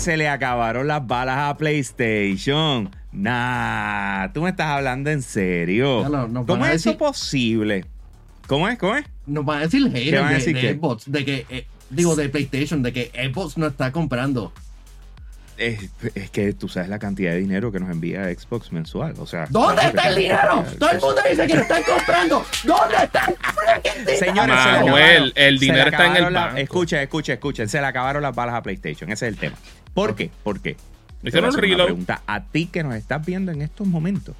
se le acabaron las balas a PlayStation. Nah, tú me estás hablando en serio. ¿Cómo es eso posible? ¿Cómo es? ¿Cómo es? Nos van a decir haters van a de, decir de qué? Xbox, de que, eh, digo, de PlayStation, de que Xbox no está comprando. Es, es que tú sabes la cantidad de dinero que nos envía Xbox mensual. O sea, ¿Dónde está el dinero? Todo el mundo dice que lo están comprando. ¿Dónde está el? Señores, se le Manuel, el se le dinero está en el la- banco. Escuchen, escuchen, escuchen. Se le acabaron las balas a PlayStation. Ese es el tema. ¿Por qué? ¿Por qué? Me hicieron Te voy a hacer una pregunta a ti que nos estás viendo en estos momentos.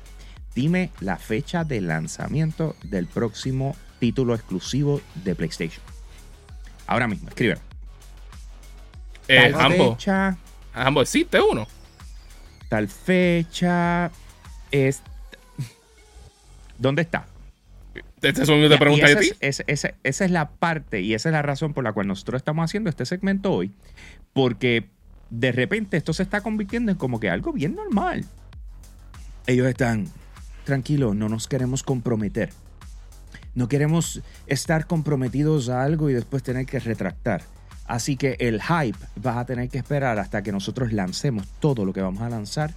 Dime la fecha de lanzamiento del próximo título exclusivo de PlayStation. Ahora mismo, escríbelo. Eh, Tal ambos. fecha, Ambos existe uno. tal fecha. Es... ¿Dónde está? Este es un te Y- pregunta y de esa ti. es- esa- esa- esa es la parte y esa es la razón por la cual nosotros estamos haciendo este segmento hoy. Porque de repente esto se está convirtiendo en como que algo bien normal. Ellos están, tranquilos, no nos queremos comprometer. No queremos estar comprometidos a algo y después tener que retractar. Así que el hype vas a tener que esperar hasta que nosotros lancemos todo lo que vamos a lanzar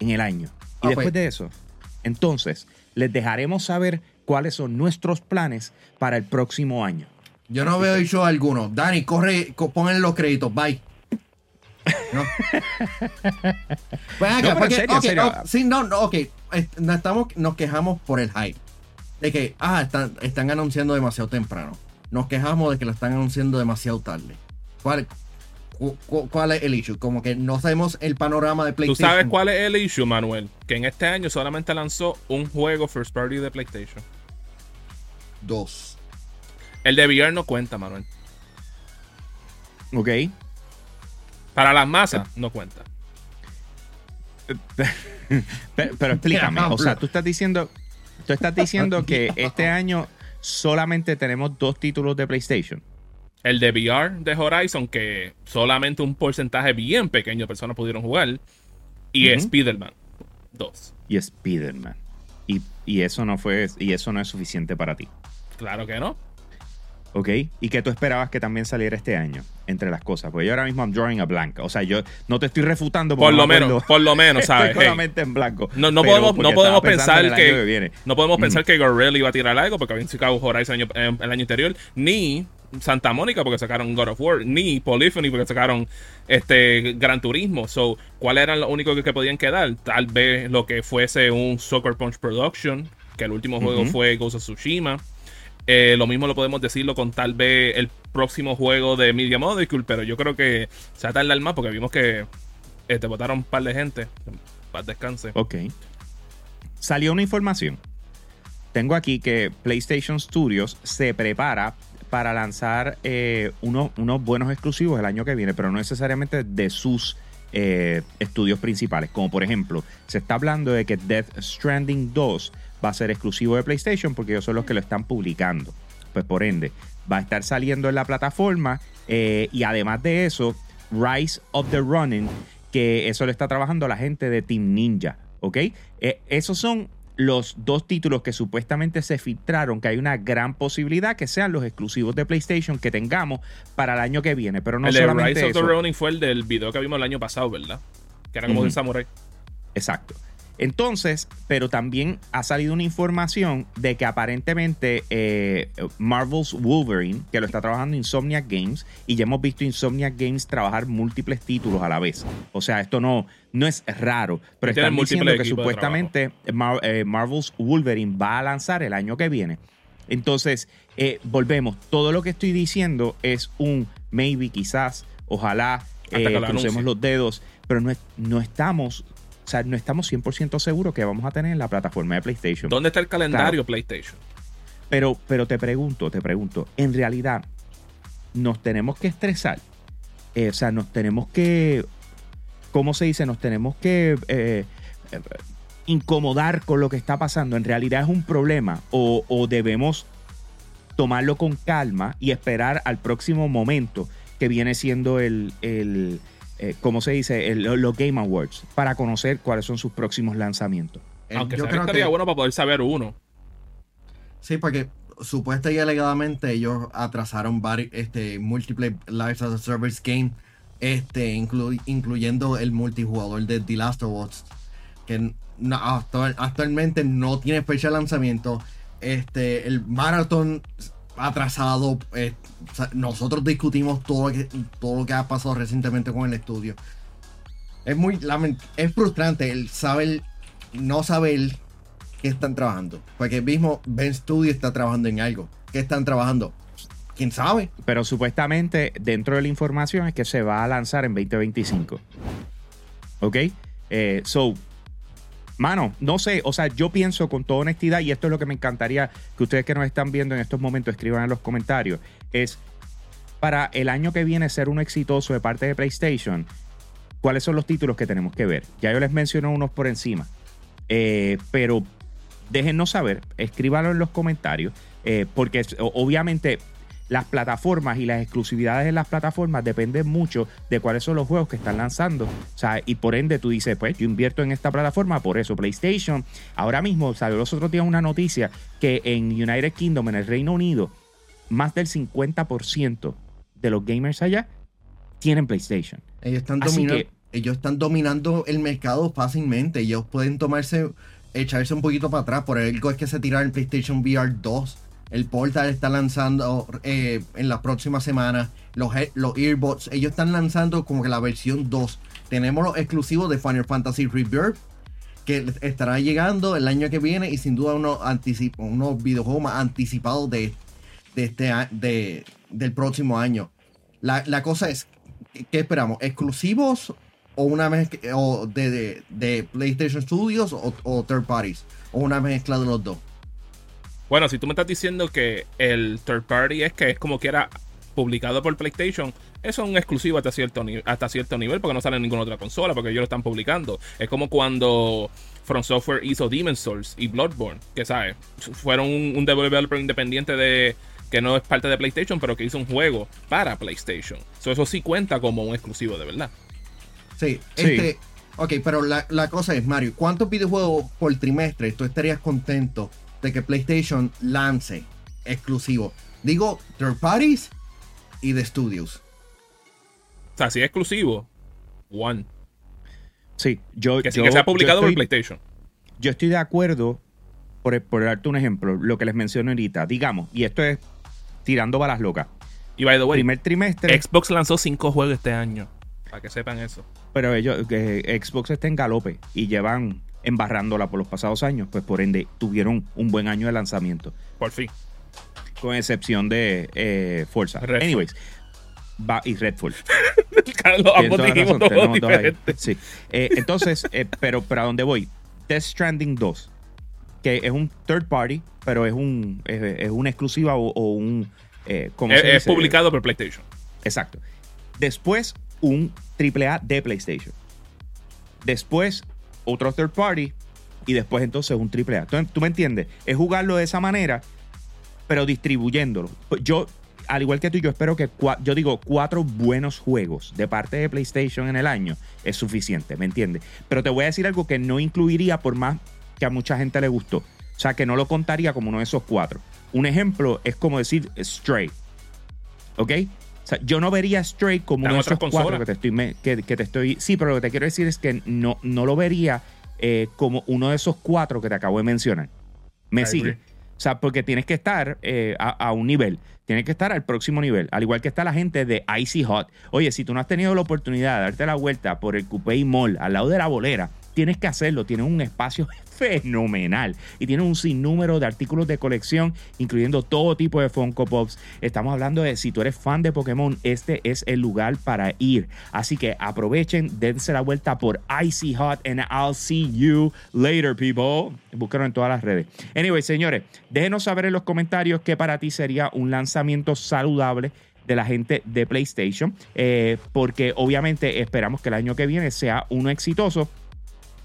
en el año. Y después de eso, entonces, les dejaremos saber cuáles son nuestros planes para el próximo año. Yo no veo show alguno. Dani, corre, co- pon los créditos. Bye. No. Pues acá, No, en porque- en serio. sí, no, no, ok. Estamos, nos quejamos por el hype. De que, ah, están, están anunciando demasiado temprano. Nos quejamos de que lo están anunciando demasiado tarde. ¿Cuál, cu- cu- cuál es el issue? Como que no sabemos el panorama de ¿Tú PlayStation. sabes cuál es el issue, Manuel? Que en este año solamente lanzó un juego first party de PlayStation. Dos. El de VR no cuenta, Manuel. ¿Ok? Para las masas, no cuenta. Pero, pero explícame, o sea, tú estás diciendo, tú estás diciendo que este año solamente tenemos dos títulos de PlayStation. El de VR de Horizon, que solamente un porcentaje bien pequeño de personas pudieron jugar. Y Ujú. Spider-Man 2. y Spider-Man. Y, y eso no fue, y eso no es suficiente para ti. Claro que no. ¿Ok? Y que tú esperabas que también saliera este año, entre las cosas. Porque yo ahora mismo I'm drawing a blank. O sea, yo no te estoy refutando. Por lo me menos, acuerdo. por lo menos, ¿sabes? Estoy Hey, en blanco. No, no podemos, no podemos pensar que, viene. no podemos pensar que Gorilla iba a tirar algo porque habían sacado Horizon el año, eh, el año anterior, ni Santa Mónica porque sacaron God of War, ni Polyphony porque sacaron este Gran Turismo. So, ¿cuál era lo único que, que podían quedar? Tal vez lo que fuese un Soccer Punch Production, que el último juego fue Ghost of Tsushima. Eh, lo mismo lo podemos decirlo con tal vez el próximo juego de Media Molecule, pero yo creo que se va a tardar más porque vimos que te votaron un par de gente. Paz descanse. Ok. Salió una información. Tengo aquí que PlayStation Studios se prepara para lanzar eh, unos, unos buenos exclusivos el año que viene, pero no necesariamente de sus eh, estudios principales. Como por ejemplo, se está hablando de que Death Stranding 2 va a ser exclusivo de PlayStation porque ellos son los que lo están publicando. Pues por ende, va a estar saliendo en la plataforma eh, y además de eso, Rise of the Running, que eso lo está trabajando la gente de Team Ninja, ¿ok? Eh, esos son los dos títulos que supuestamente se filtraron, que hay una gran posibilidad que sean los exclusivos de PlayStation que tengamos para el año que viene, pero no el solamente Rise of the. Ronin fue el del video que vimos el año pasado, ¿verdad? Que era como de Samurai. Exacto. Entonces, pero también ha salido una información de que aparentemente eh, Marvel's Wolverine, que lo está trabajando Insomniac Games, y ya hemos visto Insomniac Games trabajar múltiples títulos a la vez. O sea, esto no, no es raro, pero Tienen están diciendo que supuestamente Mar- eh, Marvel's Wolverine va a lanzar el año que viene. Entonces, eh, volvemos. Todo lo que estoy diciendo es un maybe, quizás, ojalá, eh, lo crucemos anuncien. los dedos, pero no, es- no estamos, o sea, no estamos 100% seguros que vamos a tener en la plataforma de PlayStation. ¿Dónde está el calendario PlayStation? Pero, pero te pregunto, te pregunto, en realidad, nos tenemos que estresar. Eh, o sea, nos tenemos que, ¿cómo se dice? Nos tenemos que eh, eh, incomodar con lo que está pasando. En realidad es un problema o, o debemos tomarlo con calma y esperar al próximo momento que viene siendo el, el eh, ¿cómo se dice? El- los Game Awards para conocer cuáles son sus próximos lanzamientos. Eh, Aunque yo creo estaría que bueno para poder saber uno. sí, porque supuesta y alegadamente ellos atrasaron varios este múltiples Lives as a Service game este, inclu- incluyendo el multijugador de The Last of Us, que no- actual- actualmente no tiene fecha de lanzamiento. Este, el Marathon atrasado. eh, o sea, nosotros discutimos todo lo, que, todo lo que ha pasado recientemente con el estudio. Es muy es frustrante el saber, no saber qué están trabajando. Porque mismo Ben Studio está trabajando en algo. ¿Qué están trabajando? ¿Quién sabe? Pero supuestamente dentro de la información es que se va a lanzar en 2025. ¿Ok? Eh, so, mano, no sé, o sea, yo pienso con toda honestidad, y esto es lo que me encantaría que ustedes que nos están viendo en estos momentos escriban en los comentarios, es para el año que viene ser uno exitoso de parte de PlayStation, ¿cuáles son los títulos que tenemos que ver? Ya yo les mencioné unos por encima, Eh, pero déjennos saber, escríbanlo en los comentarios, eh, porque obviamente las plataformas y las exclusividades de las plataformas dependen mucho de cuáles son los juegos que están lanzando. O sea, y por ende tú dices, pues yo invierto en esta plataforma, por eso PlayStation. Ahora mismo salió los otros días una noticia que en United Kingdom, en el Reino Unido, más del 50% de los gamers allá tienen PlayStation. Ellos están, dominando, que- ellos están dominando el mercado fácilmente. Ellos pueden tomarse, echarse un poquito para atrás. Por algo es que se tiraron el PlayStation VR 2. El Portal está lanzando eh, en la próxima semana. Los, los earbuds, ellos están lanzando como que la versión 2. Tenemos los exclusivos de Final Fantasy Rebirth. Que estará llegando el año que viene. Y sin duda unos, unos videojuegos más anticipados de, de este, de, del próximo año. La, la cosa es, ¿qué esperamos? ¿Exclusivos o una mezcla o de, de- de PlayStation Studios o, o third parties? ¿O una mezcla de los dos? Bueno, si tú me estás diciendo que el third party es que es como quiera publicado por PlayStation, eso es un exclusivo hasta cierto, ni- hasta cierto nivel porque no sale en ninguna otra consola porque ellos lo están publicando. Es como cuando From Software hizo Demon's Souls y Bloodborne, que sabes, fueron un, un developer independiente de que no es parte de PlayStation, pero que hizo un juego para PlayStation. So, eso sí cuenta como un exclusivo de verdad. Sí, Sí. este. Ok, pero la, la cosa es, Mario, ¿cuántos videojuegos por trimestre tú estarías contento de que PlayStation lance exclusivo? Digo, third parties y de studios. O sea, si es exclusivo, one. Sí, yo. Que sí yo- que sea publicado por estoy- PlayStation. yo estoy de acuerdo, por, por darte un ejemplo, lo que les menciono ahorita. Digamos, y esto es tirando balas locas. Y by the way, Primer trimestre, Xbox lanzó cinco juegos este año. Para que sepan eso. pero ellos, que Xbox está en galope y llevan embarrándola por los pasados años, pues por ende tuvieron un buen año de lanzamiento, Por fin. con excepción de eh, Forza. Anyways, va, y Redfall. Carlos, ambos dijimos razón, dos. Sí. Eh, entonces, eh, pero ¿para dónde voy? Death Stranding 2, que es un third party, pero es un es, es una exclusiva o, o un... eh, ¿cómo Es, se es publicado por PlayStation. Exacto. Después, un AAA de PlayStation. Después, otro third party. Y después, entonces, un AAA. ¿Tú, tú me entiendes? Es jugarlo de esa manera, pero distribuyéndolo. Yo, al igual que tú, yo espero que, yo digo, cuatro buenos juegos de parte de PlayStation en el año es suficiente, ¿me entiendes? Pero te voy a decir algo que no incluiría por más que a mucha gente le gustó. O sea, que no lo contaría como uno de esos cuatro. Un ejemplo es como decir Stray. ¿Ok? Sea, yo no vería Stray como uno de esos cuatro que te, estoy, que, que te estoy... Sí, pero lo que te quiero decir es que no, no lo vería eh, como uno de esos cuatro que te acabo de mencionar. Me I sigue. agree. O sea, porque tienes que estar eh, a, a un nivel. Tienes que estar al próximo nivel. Al igual que está la gente de Icy Hot. Oye, si tú no has tenido la oportunidad de darte la vuelta por el Coupé Mall al lado de la bolera, tienes que hacerlo. Tienen un espacio fenomenal. Y tienen un sinnúmero de artículos de colección, incluyendo todo tipo de Funko Pops. Estamos hablando de si tú eres fan de Pokémon, este es el lugar para ir. Así que aprovechen, dense la vuelta por Icy Hot and I'll see you later, people. Búsquenlo en todas las redes. Anyway, señores, déjenos saber en los comentarios qué para ti sería un lanzamiento saludable de la gente de PlayStation, eh, porque obviamente esperamos que el año que viene sea uno exitoso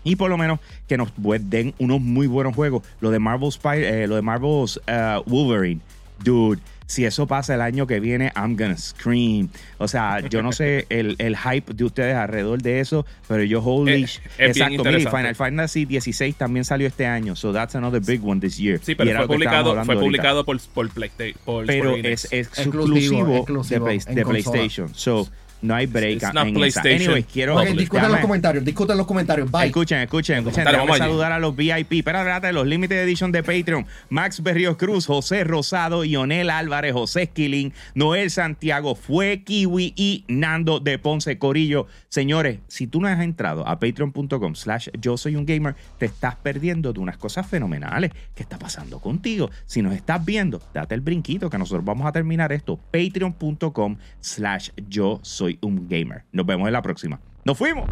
y por lo menos que nos den unos muy buenos juegos. Lo de Marvel Spy- eh, lo de Marvel's uh, Wolverine, dude. Si eso pasa el año que viene, I'm gonna scream. O sea, yo no sé el, el hype de ustedes alrededor de eso, pero yo holy. Es- sh- es Exacto. Final Fantasy 16 también salió este año, so that's another big one this year. Sí, pero fue publicado, fue publicado por, por PlayStation. por Pero es exclusivo, exclusivo de, Play- de. PlayStation. So, No hay break It's not en esa. PlayStation. Quiero... Public. discutan los comentarios, discutan los comentarios. Bye. Escuchen, escuchen, escuchen. Vamos allí. saludar a los VIP. Pero espérate, los Limited Edition de Patreon. Max Berrios Cruz, José Rosado, Ionel Álvarez, José Esquilín, Noel Santiago, Fue Kiwi y Nando de Ponce Corillo. Señores, si tú no has entrado a patreon.com slash yo soy un gamer, te estás perdiendo de unas cosas fenomenales. ¿Qué está pasando contigo? Si nos estás viendo, date el brinquito que nosotros vamos a terminar esto. Patreon.com slash yo un gamer. Nos vemos en la próxima. ¡Nos fuimos!